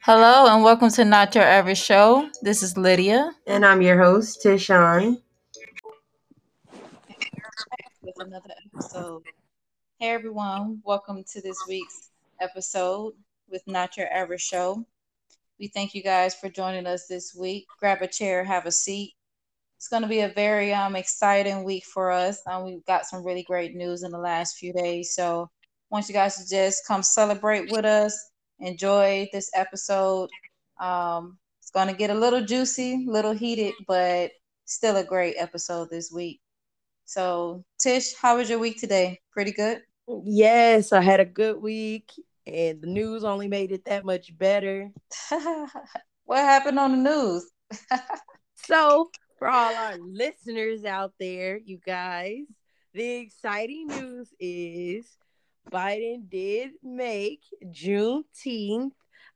Hello and welcome to Not Your Average Show. This is Lydia. And I'm your host, Tishawn. With another episode. Hey everyone, welcome to this week's episode with Not Your Average Show. We thank you guys for joining us this week. Grab a chair, have a seat. It's going to be a very um, exciting week for us. Um, we've got some really great news in the last few days. So, I want you guys to just come celebrate with us enjoy this episode. Um, it's going to get a little juicy, little heated, but still a great episode this week. So, Tish, how was your week today? Pretty good? Yes, I had a good week, and the news only made it that much better. what happened on the news? so, for all our listeners out there, you guys, the exciting news is Biden did make Juneteenth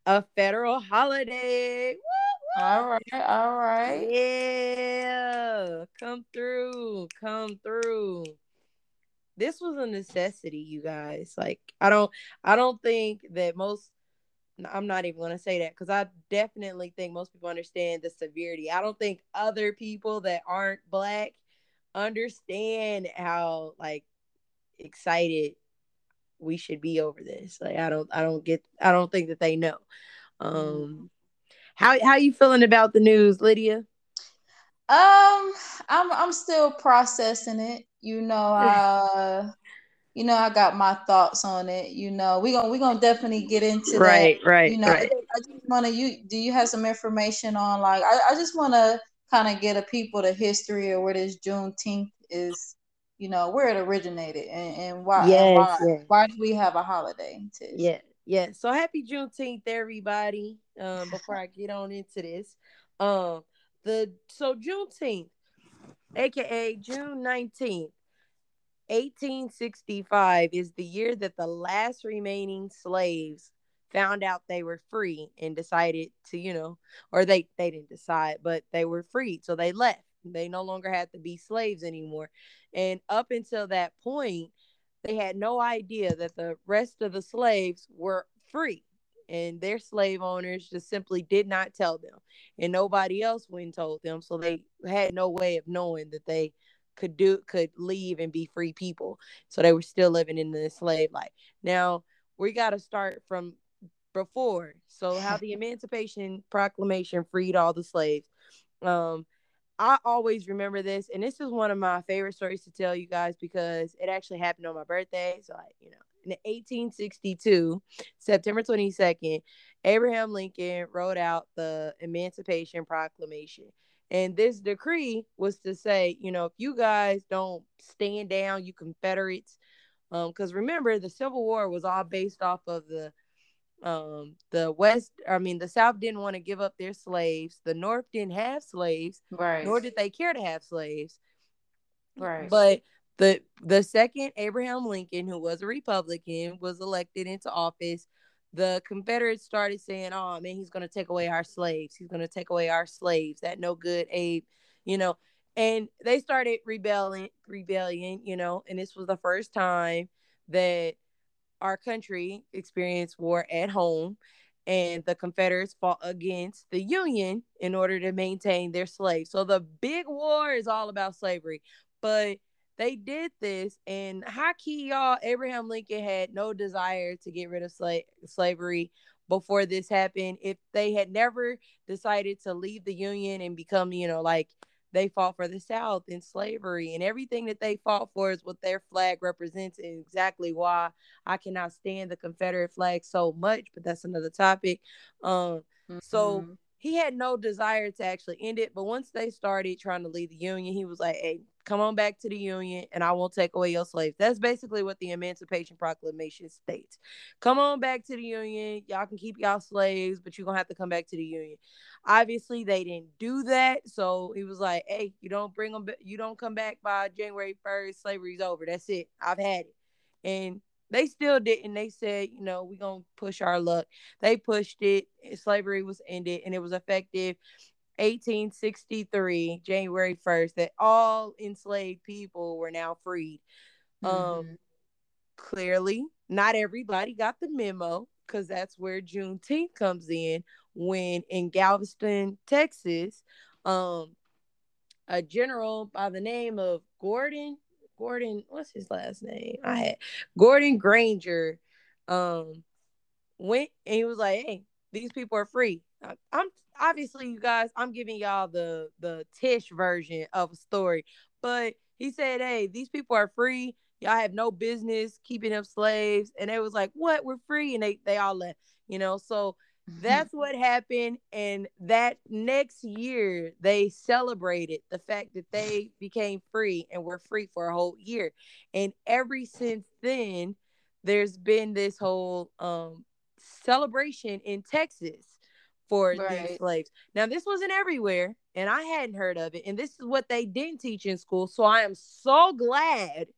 a federal holiday. Woo, woo. All right, all right. Yeah, come through, come through. This was a necessity, you guys. Like, I don't, I don't think that most. I'm not even going to say that because I definitely think most people understand the severity. I don't think other people that aren't black understand how like excited we should be over this. Like I don't I don't get I don't think that they know. Um how how you feeling about the news, Lydia? Um I'm I'm still processing it. You know, uh you know I got my thoughts on it. You know, we gonna we going to definitely get into right, that. Right, You know, right. I just want to you do you have some information on like I, I just want to kind of get a people the history of where this Juneteenth is you know where it originated and, and why yes, and why, yes. why do we have a holiday Tish? yeah yeah so happy juneteenth everybody um before i get on into this um the so juneteenth aka june 19th 1865 is the year that the last remaining slaves found out they were free and decided to you know or they they didn't decide but they were freed so they left they no longer had to be slaves anymore. And up until that point, they had no idea that the rest of the slaves were free. And their slave owners just simply did not tell them. And nobody else went and told them. So they had no way of knowing that they could do could leave and be free people. So they were still living in the slave life. Now we gotta start from before. So how the Emancipation Proclamation freed all the slaves. Um, I always remember this, and this is one of my favorite stories to tell you guys because it actually happened on my birthday. So, like, you know, in 1862, September 22nd, Abraham Lincoln wrote out the Emancipation Proclamation. And this decree was to say, you know, if you guys don't stand down, you Confederates, because um, remember, the Civil War was all based off of the um the west i mean the south didn't want to give up their slaves. The north didn't have slaves right. nor did they care to have slaves. Right. But the the second abraham lincoln who was a republican was elected into office the confederates started saying oh man he's going to take away our slaves. He's going to take away our slaves. That no good abe you know? And they started rebelling rebellion you know? And this was the first time that our country experienced war at home and the Confederates fought against the Union in order to maintain their slaves. So the big war is all about slavery, but they did this, and how key y'all, Abraham Lincoln had no desire to get rid of sla- slavery before this happened. If they had never decided to leave the Union and become, you know, like they fought for the South and slavery, and everything that they fought for is what their flag represents, and exactly why I cannot stand the Confederate flag so much. But that's another topic. Um, mm-hmm. so he had no desire to actually end it, but once they started trying to leave the Union, he was like, "Hey, come on back to the Union, and I won't take away your slaves." That's basically what the Emancipation Proclamation states. Come on back to the Union. Y'all can keep y'all slaves, but you're gonna have to come back to the Union. Obviously, they didn't do that. So he was like, "Hey, you don't bring them. You don't come back by January first. Slavery's over. That's it. I've had it." And they still didn't. They said, "You know, we're gonna push our luck." They pushed it. Slavery was ended, and it was effective 1863, January 1st, that all enslaved people were now freed. Um, mm-hmm. Um, clearly, not everybody got the memo because that's where Juneteenth comes in. When in Galveston, Texas, um, a general by the name of Gordon, Gordon, what's his last name? I had Gordon Granger, um, went and he was like, "Hey, these people are free." I'm obviously you guys. I'm giving y'all the the Tish version of a story, but he said, "Hey, these people are free y'all have no business keeping them slaves. And they was like, what? We're free. And they, they all left, you know? So that's what happened. And that next year, they celebrated the fact that they became free and were free for a whole year. And ever since then, there's been this whole um, celebration in Texas for right. these slaves. Now, this wasn't everywhere, and I hadn't heard of it. And this is what they didn't teach in school. So I am so glad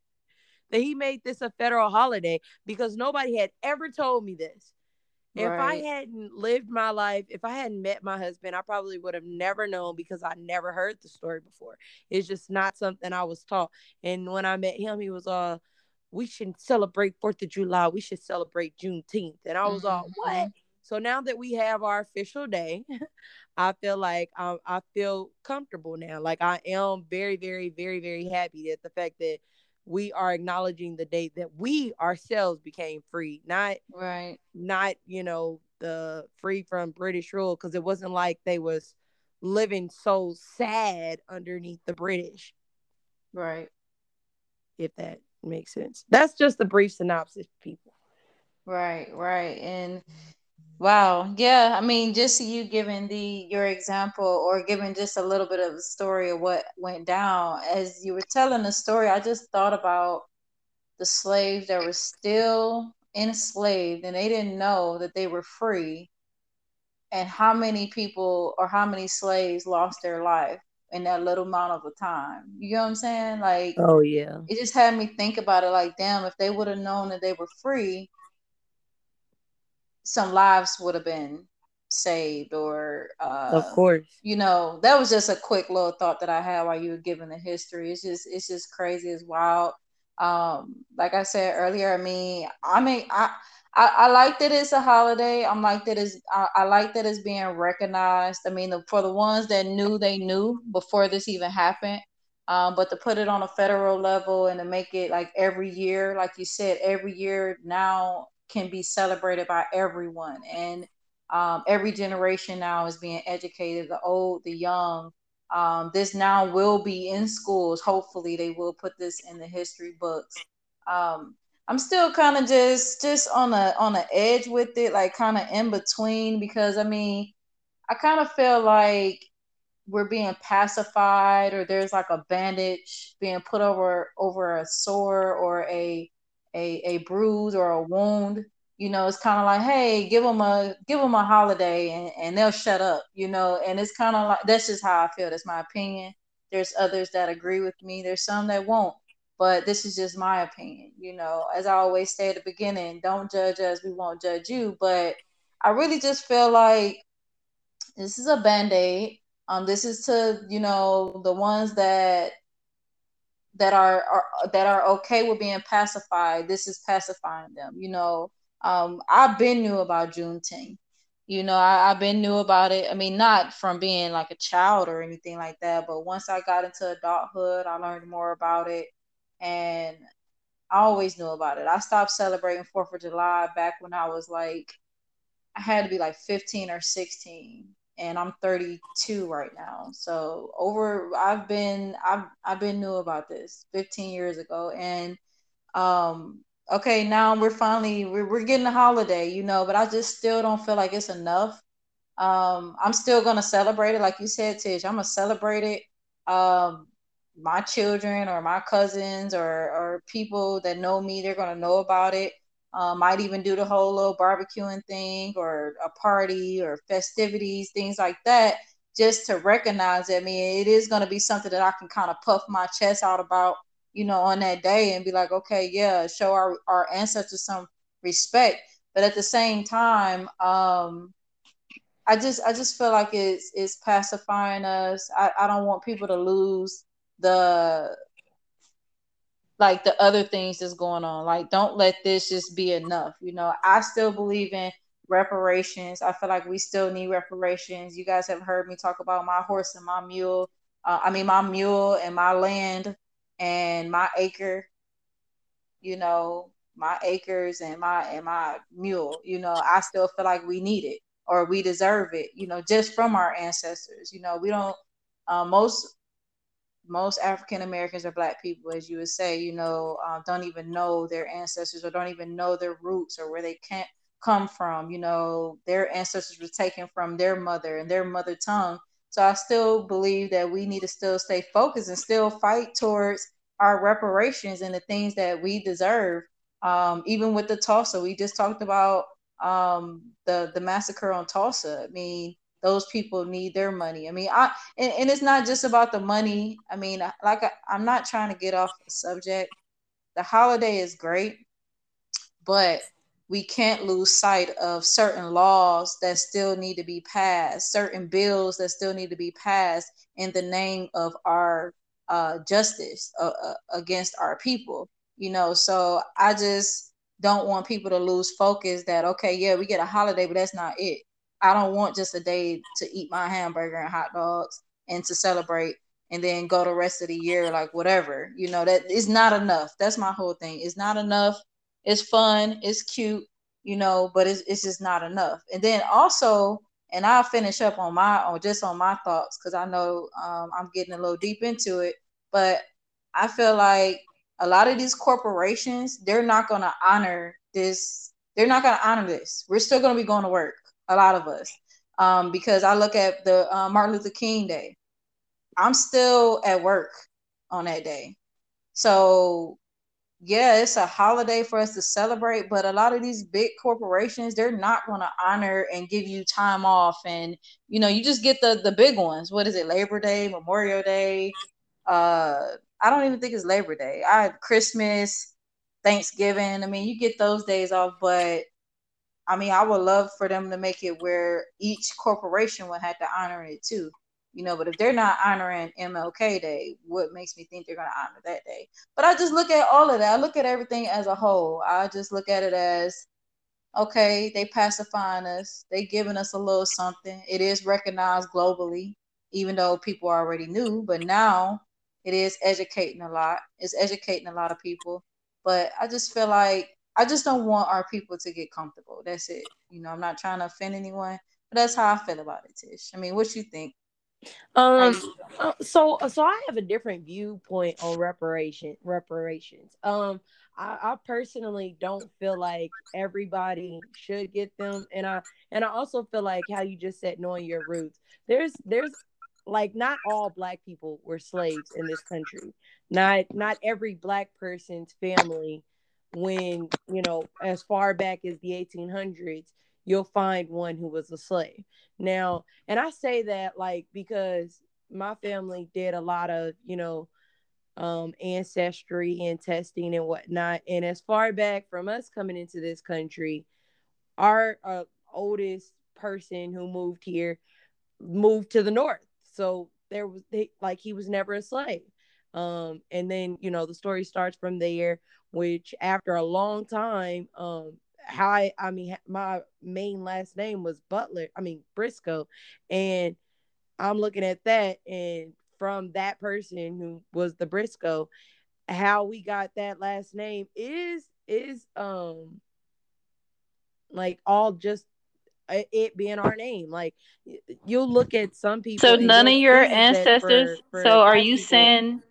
that he made this a federal holiday because nobody had ever told me this. Right. If I hadn't lived my life, if I hadn't met my husband, I probably would have never known because I never heard the story before. It's just not something I was taught. And when I met him, he was all, we should celebrate Fourth of July. We should celebrate Juneteenth. And I was mm-hmm. all, what? So now that we have our official day, I feel like um, I feel comfortable now. Like I am very, very, very, very happy that the fact that we are acknowledging the date that we ourselves became free, not right, not you know the free from British rule because it wasn't like they was living so sad underneath the British, right? If that makes sense. That's just a brief synopsis, people. Right, right, and Wow. Yeah. I mean, just you giving the your example or giving just a little bit of a story of what went down. As you were telling the story, I just thought about the slaves that were still enslaved and they didn't know that they were free and how many people or how many slaves lost their life in that little amount of a time. You know what I'm saying? Like Oh yeah. It just had me think about it like damn if they would have known that they were free some lives would have been saved or uh, of course you know that was just a quick little thought that i had while you were giving the history it's just it's just crazy it's wild um like i said earlier i mean i mean i I, I like that it's a holiday. I'm like that is I, I like that it's being recognized. I mean, the, for the ones that knew, they knew before this even happened. Um, but to put it on a federal level and to make it like every year, like you said, every year now can be celebrated by everyone. And um, every generation now is being educated the old, the young. Um, this now will be in schools. Hopefully, they will put this in the history books. Um, I'm still kind of just just on a on the edge with it, like kind of in between, because I mean, I kind of feel like we're being pacified, or there's like a bandage being put over over a sore or a a, a bruise or a wound, you know, it's kind of like, hey, give them a give them a holiday and, and they'll shut up, you know. And it's kind of like that's just how I feel. That's my opinion. There's others that agree with me. There's some that won't, but this is just my opinion. You know, as I always say at the beginning, don't judge us. We won't judge you. But I really just feel like this is a band aid. Um, this is to you know the ones that that are, are that are okay with being pacified. This is pacifying them. You know, um, I've been knew about Juneteenth. You know, I, I've been knew about it. I mean, not from being like a child or anything like that, but once I got into adulthood, I learned more about it, and I always knew about it. I stopped celebrating Fourth of July back when I was like, I had to be like 15 or 16 and I'm 32 right now. So over I've been I've I've been new about this 15 years ago and um okay, now we're finally we're, we're getting a holiday, you know, but I just still don't feel like it's enough. Um I'm still going to celebrate it like you said Tish. I'm going to celebrate it. Um my children or my cousins or or people that know me, they're going to know about it. Um, might even do the whole little barbecuing thing or a party or festivities, things like that, just to recognize it. I mean, it is going to be something that I can kind of puff my chest out about, you know, on that day and be like, okay, yeah, show our, our ancestors some respect. But at the same time, um, I just I just feel like it's it's pacifying us. I, I don't want people to lose the like the other things that's going on. Like, don't let this just be enough. You know, I still believe in reparations. I feel like we still need reparations. You guys have heard me talk about my horse and my mule. Uh, I mean, my mule and my land and my acre. You know, my acres and my and my mule. You know, I still feel like we need it or we deserve it. You know, just from our ancestors. You know, we don't. Uh, most most African Americans or Black people, as you would say, you know, uh, don't even know their ancestors or don't even know their roots or where they can't come from. You know, their ancestors were taken from their mother and their mother tongue. So I still believe that we need to still stay focused and still fight towards our reparations and the things that we deserve. Um, even with the Tulsa, we just talked about um, the the massacre on Tulsa. I mean, those people need their money. I mean, I and, and it's not just about the money. I mean, like I, I'm not trying to get off the subject. The holiday is great, but we can't lose sight of certain laws that still need to be passed, certain bills that still need to be passed in the name of our uh, justice uh, uh, against our people. You know, so I just don't want people to lose focus that okay, yeah, we get a holiday, but that's not it. I don't want just a day to eat my hamburger and hot dogs and to celebrate and then go the rest of the year like whatever. You know, that is not enough. That's my whole thing. It's not enough. It's fun, it's cute, you know, but it's it's just not enough. And then also, and I'll finish up on my on just on my thoughts because I know um, I'm getting a little deep into it, but I feel like a lot of these corporations, they're not gonna honor this, they're not gonna honor this. We're still gonna be going to work a lot of us. Um, because I look at the uh, Martin Luther King Day, I'm still at work on that day. So, yeah, it's a holiday for us to celebrate, but a lot of these big corporations, they're not going to honor and give you time off. And, you know, you just get the, the big ones. What is it? Labor Day, Memorial Day. Uh, I don't even think it's Labor Day. I have Christmas, Thanksgiving. I mean, you get those days off, but I mean, I would love for them to make it where each corporation would have to honor it too. You know, but if they're not honoring MLK Day, what makes me think they're going to honor that day? But I just look at all of that. I look at everything as a whole. I just look at it as okay, they pacifying us. They giving us a little something. It is recognized globally, even though people already knew. But now it is educating a lot. It's educating a lot of people. But I just feel like I just don't want our people to get comfortable. That's it. You know, I'm not trying to offend anyone, but that's how I feel about it, Tish. I mean, what you think? Um. Uh, so, so I have a different viewpoint on reparation reparations. Um. I, I personally don't feel like everybody should get them, and I and I also feel like how you just said, knowing your roots. There's there's like not all black people were slaves in this country. Not not every black person's family when you know as far back as the 1800s you'll find one who was a slave. Now and i say that like because my family did a lot of you know um ancestry and testing and whatnot. And as far back from us coming into this country our uh, oldest person who moved here moved to the north. So there was they, like he was never a slave um and then you know the story starts from there which after a long time, um, how I, I mean, my main last name was Butler, I mean, Briscoe. And I'm looking at that, and from that person who was the Briscoe, how we got that last name is, is, um, like all just it being our name. Like you'll look at some people. So none of your ancestors. For, for so are you saying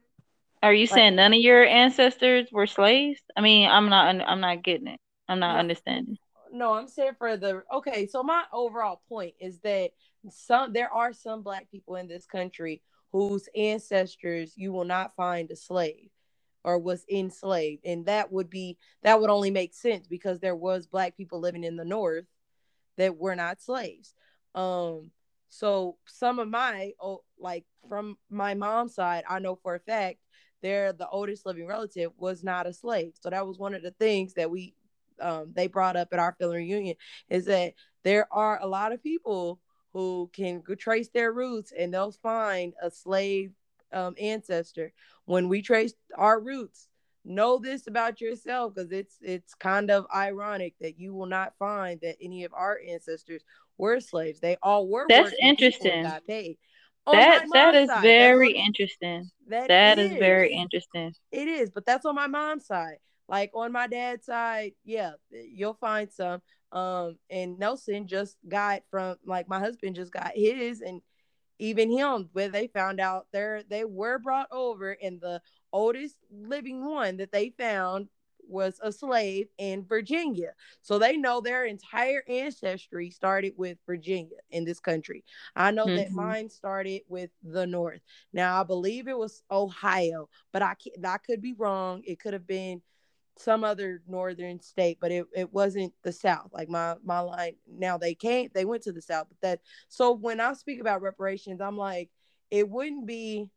are you saying none of your ancestors were slaves? I mean, I'm not. I'm not getting it. I'm not no, understanding. No, I'm saying for the okay. So my overall point is that some there are some black people in this country whose ancestors you will not find a slave or was enslaved, and that would be that would only make sense because there was black people living in the north that were not slaves. Um, so some of my oh, like from my mom's side, I know for a fact their the oldest living relative was not a slave. So that was one of the things that we um, they brought up at our family reunion is that there are a lot of people who can trace their roots and they'll find a slave um, ancestor. When we trace our roots, know this about yourself because it's it's kind of ironic that you will not find that any of our ancestors were slaves. They all were. That's interesting. Got paid. That that is side, very interesting. That, that is. is very interesting. It is, but that's on my mom's side. Like on my dad's side, yeah, you'll find some. Um, and Nelson just got from like my husband just got his, and even him, where they found out there they were brought over, and the oldest living one that they found was a slave in Virginia. So they know their entire ancestry started with Virginia in this country. I know mm-hmm. that mine started with the North. Now I believe it was Ohio, but I I could be wrong. It could have been some other northern state, but it, it wasn't the South. Like my my line now they came they went to the South, but that so when I speak about reparations, I'm like it wouldn't be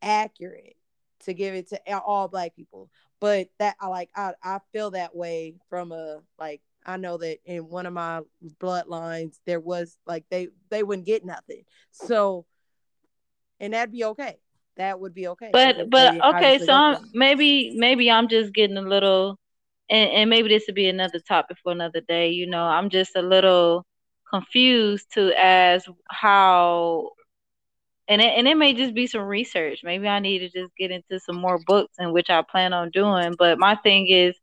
accurate to give it to all black people. But that I like I, I feel that way from a like I know that in one of my bloodlines there was like they they wouldn't get nothing. So and that'd be okay that would be okay. But but okay, so I'm, maybe maybe I'm just getting a little, and, and maybe this would be another topic for another day. You know, I'm just a little confused to as how, and it, and it may just be some research. Maybe I need to just get into some more books, in which I plan on doing. But my thing is.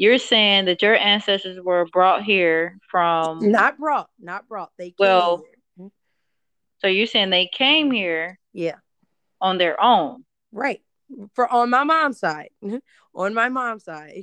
You're saying that your ancestors were brought here from not brought, not brought. They well, here. so you're saying they came here, yeah, on their own. Right. For on my mom's side. on my mom's side.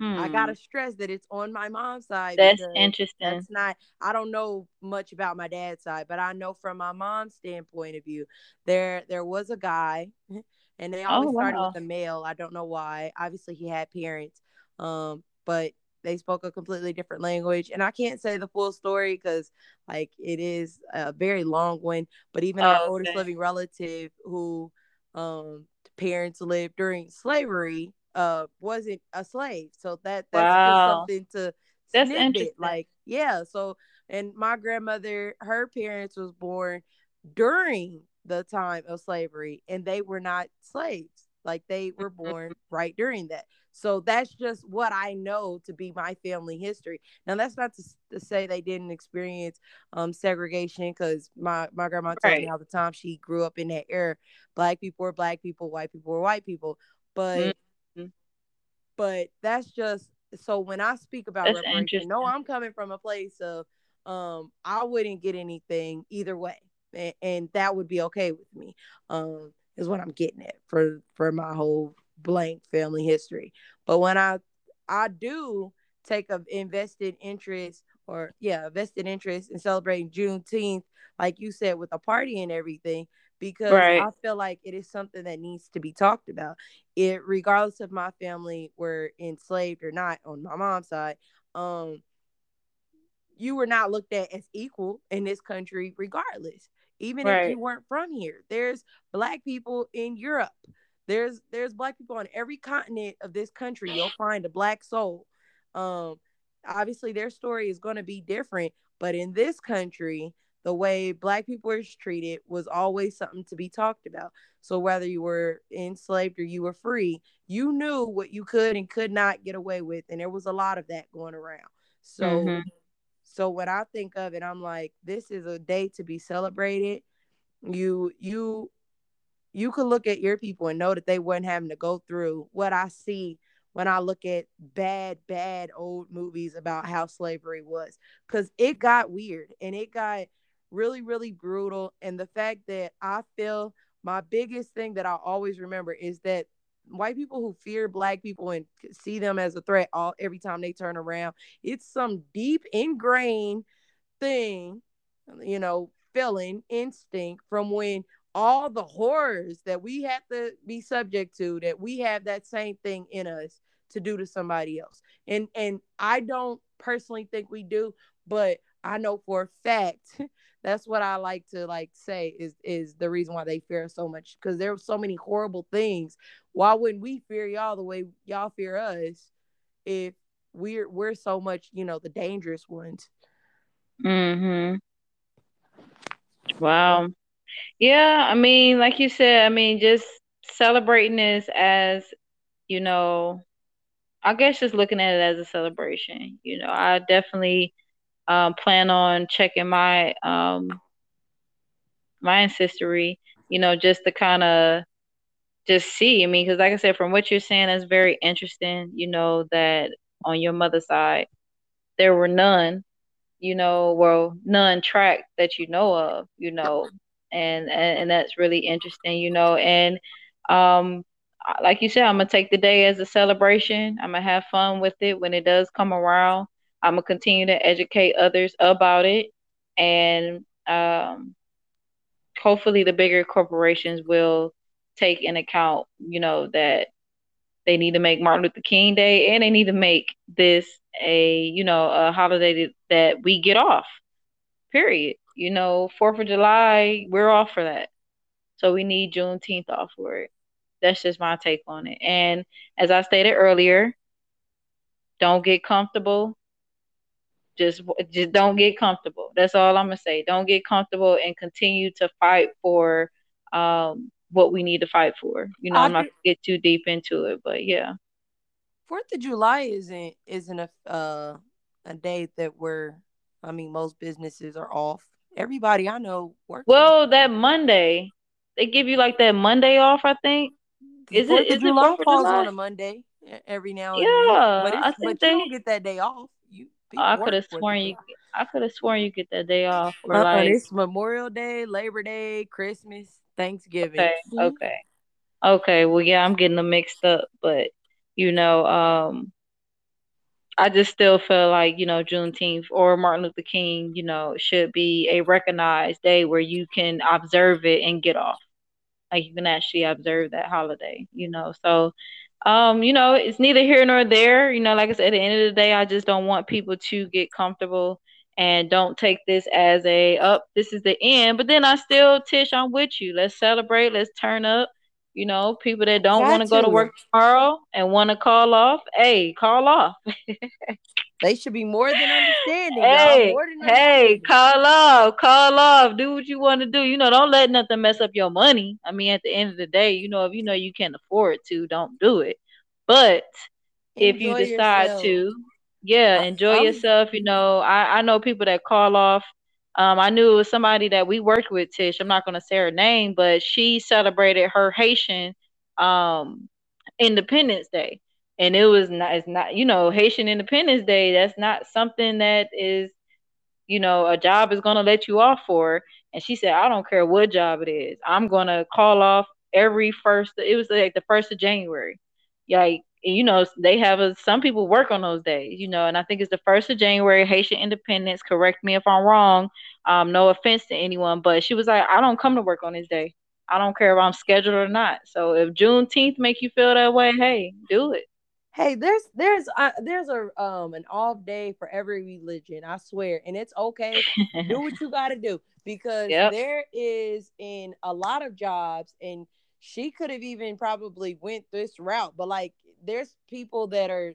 Hmm. I gotta stress that it's on my mom's side. That's interesting. That's not. I don't know much about my dad's side, but I know from my mom's standpoint of view, there there was a guy, and they always oh, wow. started with a male. I don't know why. Obviously, he had parents, um, but they spoke a completely different language and i can't say the full story because like it is a very long one but even oh, our okay. oldest living relative who um parents lived during slavery uh wasn't a slave so that that's wow. something to that's interesting. like yeah so and my grandmother her parents was born during the time of slavery and they were not slaves like they were born right during that so that's just what I know to be my family history. Now that's not to, to say they didn't experience um, segregation because my my grandma right. told me all the time she grew up in that era. Black people were black people, white people were white people. But mm-hmm. But that's just so when I speak about that's reparation, no, I'm coming from a place of um I wouldn't get anything either way. And, and that would be okay with me. Um is what I'm getting at for for my whole blank family history. But when I I do take a invested interest or yeah, vested interest in celebrating Juneteenth, like you said, with a party and everything, because right. I feel like it is something that needs to be talked about. It regardless of my family were enslaved or not on my mom's side, um, you were not looked at as equal in this country, regardless. Even right. if you weren't from here, there's black people in Europe there's there's black people on every continent of this country. You'll find a black soul. Um, obviously their story is going to be different, but in this country, the way black people were treated was always something to be talked about. So whether you were enslaved or you were free, you knew what you could and could not get away with, and there was a lot of that going around. So, mm-hmm. so when I think of it, I'm like, this is a day to be celebrated. You you you could look at your people and know that they weren't having to go through what I see when I look at bad, bad old movies about how slavery was. Because it got weird and it got really, really brutal. And the fact that I feel my biggest thing that I always remember is that white people who fear black people and see them as a threat all every time they turn around, it's some deep ingrained thing, you know, feeling instinct from when all the horrors that we have to be subject to that we have that same thing in us to do to somebody else and and i don't personally think we do but i know for a fact that's what i like to like say is is the reason why they fear so much because there are so many horrible things. Why wouldn't we fear y'all the way y'all fear us if we're we're so much you know the dangerous ones? Mm-hmm. Wow. Yeah, I mean, like you said, I mean, just celebrating this as you know, I guess just looking at it as a celebration. You know, I definitely um, plan on checking my um, my ancestry. You know, just to kind of just see. I mean, because like I said, from what you're saying, that's very interesting. You know that on your mother's side, there were none. You know, well, none tracked that you know of. You know, and and, and that's really interesting. You know, and um, like you said, I'm gonna take the day as a celebration. I'm gonna have fun with it when it does come around. I'm gonna continue to educate others about it, and um, hopefully, the bigger corporations will take in account, you know, that they need to make Martin Luther King Day and they need to make this a, you know, a holiday that we get off. Period. You know, Fourth of July, we're off for that. So we need Juneteenth off for it. That's just my take on it. And as I stated earlier, don't get comfortable. Just just don't get comfortable. That's all I'm gonna say. Don't get comfortable and continue to fight for um, what we need to fight for. You know, I am not gonna get too deep into it, but yeah. Fourth of July isn't isn't a uh, a day that we're. I mean, most businesses are off. Everybody I know works. Well, that Monday, they give you like that Monday off. I think. Is it? Is July it falls on a Monday every now and yeah, then. But, I think but they, you don't get that day off. You. I could have sworn you. I could have sworn you get that day off. Or uh, like it's Memorial Day, Labor Day, Christmas, Thanksgiving. Okay. Mm-hmm. Okay. Okay. Well, yeah, I'm getting them mixed up, but you know, um, I just still feel like you know Juneteenth or Martin Luther King, you know, should be a recognized day where you can observe it and get off like you can actually observe that holiday, you know. So, um, you know, it's neither here nor there. You know, like I said, at the end of the day, I just don't want people to get comfortable and don't take this as a up. Oh, this is the end. But then I still, Tish, I'm with you. Let's celebrate. Let's turn up. You know, people that don't want to go to work tomorrow and want to call off, hey, call off. They should be more than understanding. Hey, than hey, call off, call off. Do what you want to do. You know, don't let nothing mess up your money. I mean, at the end of the day, you know, if you know you can't afford to, don't do it. But enjoy if you decide yourself. to, yeah, enjoy I'm, yourself. You know, I I know people that call off. Um, I knew it was somebody that we worked with, Tish. I'm not gonna say her name, but she celebrated her Haitian um Independence Day and it was not it's not you know haitian independence day that's not something that is you know a job is going to let you off for. And she said i don't care what job it is i'm going to call off every first it was like the first of january. Like you know they have a some people work on those days you know and i think it's the first of january haitian independence correct me if i'm wrong um no offense to anyone but she was like i don't come to work on this day i don't care if i'm scheduled or not. So if juneteenth make you feel that way hey do it Hey, there's there's uh, there's a um an off day for every religion, I swear, and it's okay. do what you got to do because yep. there is in a lot of jobs, and she could have even probably went this route, but like there's people that are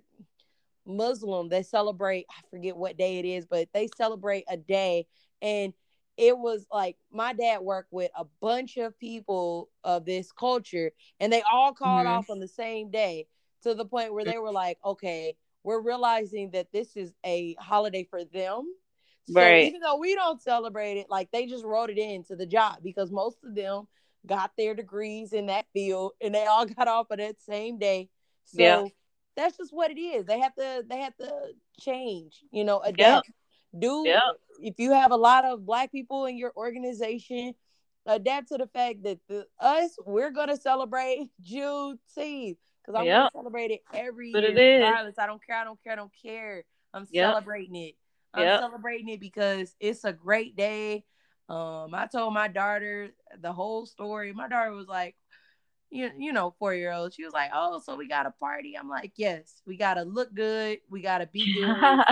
Muslim that celebrate. I forget what day it is, but they celebrate a day, and it was like my dad worked with a bunch of people of this culture, and they all called mm-hmm. off on the same day to the point where they were like, okay, we're realizing that this is a holiday for them. So right. even though we don't celebrate it, like they just wrote it into the job because most of them got their degrees in that field and they all got off of that same day. So yeah. that's just what it is. They have to they have to change, you know, adapt. Yeah. Do yeah. if you have a lot of black people in your organization, adapt to the fact that the, us we're gonna celebrate Juneteenth because I'm yep. gonna celebrate it every but year. Regardless, I don't care. I don't care. I don't care. I'm yep. celebrating it. I'm yep. celebrating it because it's a great day. Um, I told my daughter the whole story. My daughter was like, you, you know, four year old. She was like, Oh, so we got a party. I'm like, Yes, we gotta look good, we gotta be good. and,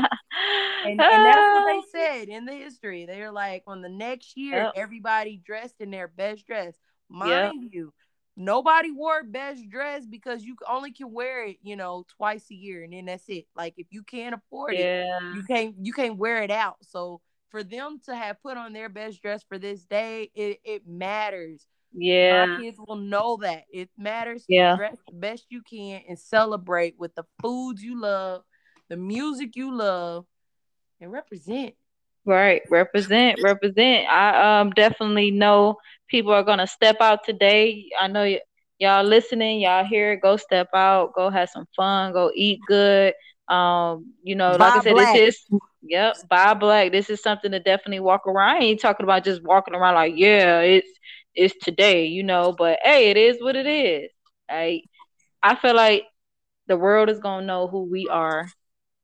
and, that's what they said in the history. They were like, on the next year, everybody dressed in their best dress. Mind you, nobody wore best dress because you only can wear it, you know, twice a year and then that's it. Like if you can't afford yeah. it, you can't you can't wear it out. So for them to have put on their best dress for this day, it, it matters. Yeah. My kids will know that. It matters Yeah. dress the best you can and celebrate with the foods you love, the music you love, and represent. Right. Represent, represent. I um definitely know people are gonna step out today. I know y- y'all listening, y'all here, go step out, go have some fun, go eat good. Um, you know, like I said, black. this is yep, buy black. This is something to definitely walk around. I ain't talking about just walking around like, yeah, it's it's today, you know, but hey, it is what it is. I I feel like the world is gonna know who we are.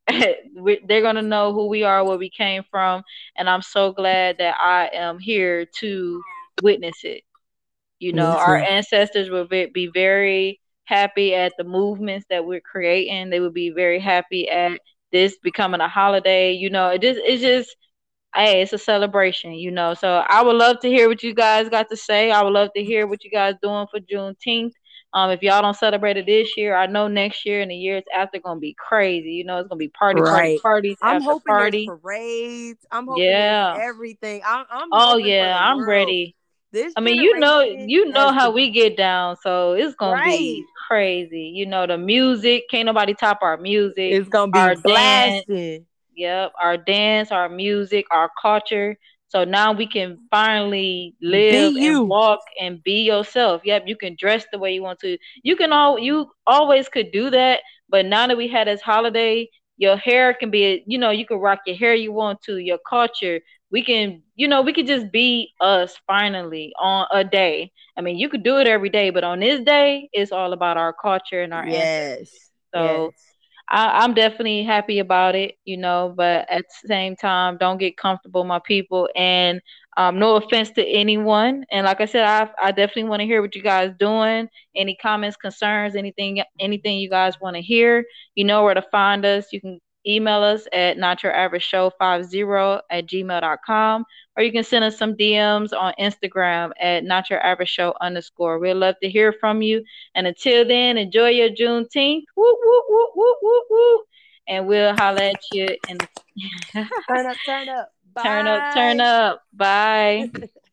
They're gonna know who we are, where we came from, and I'm so glad that I am here to witness it. You know, our ancestors would ve- be very happy at the movements that we're creating. They would be very happy at this becoming a holiday. You know, it just it's just hey, it's a celebration, you know. So I would love to hear what you guys got to say. I would love to hear what you guys doing for Juneteenth. Um, if y'all don't celebrate it this year, I know next year and the years after gonna be crazy. You know, it's gonna be party, party, Right. parties I'm after hoping party. there's parades. I'm hoping Yeah. everything. I'm, I'm Oh yeah, I'm world. ready. This I mean, you know, you know how we get down, so it's gonna be crazy. You know, the music can't nobody top our music. It's gonna be our dance. Yep, our dance, our music, our culture. So now we can finally live you. and walk and be yourself. Yep, you can dress the way you want to. You can all you always could do that, but now that we had this holiday, your hair can be, you know, you can rock your hair you want to, your culture. We can, you know, we could just be us finally on a day. I mean, you could do it every day, but on this day, it's all about our culture and our ancestors. Yes. So yes. I, I'm definitely happy about it, you know, but at the same time, don't get comfortable, my people. And um, no offense to anyone. And like I said, I I definitely want to hear what you guys doing. Any comments, concerns, anything, anything you guys want to hear. You know where to find us. You can email us at not your average show 50 at gmail.com or you can send us some DMs on Instagram at not your average show underscore. We'd love to hear from you. And until then, enjoy your Juneteenth. Woo, woo, woo, woo, woo, woo. And we'll holler at you and Turn up, turn up. turn up, turn up. Bye.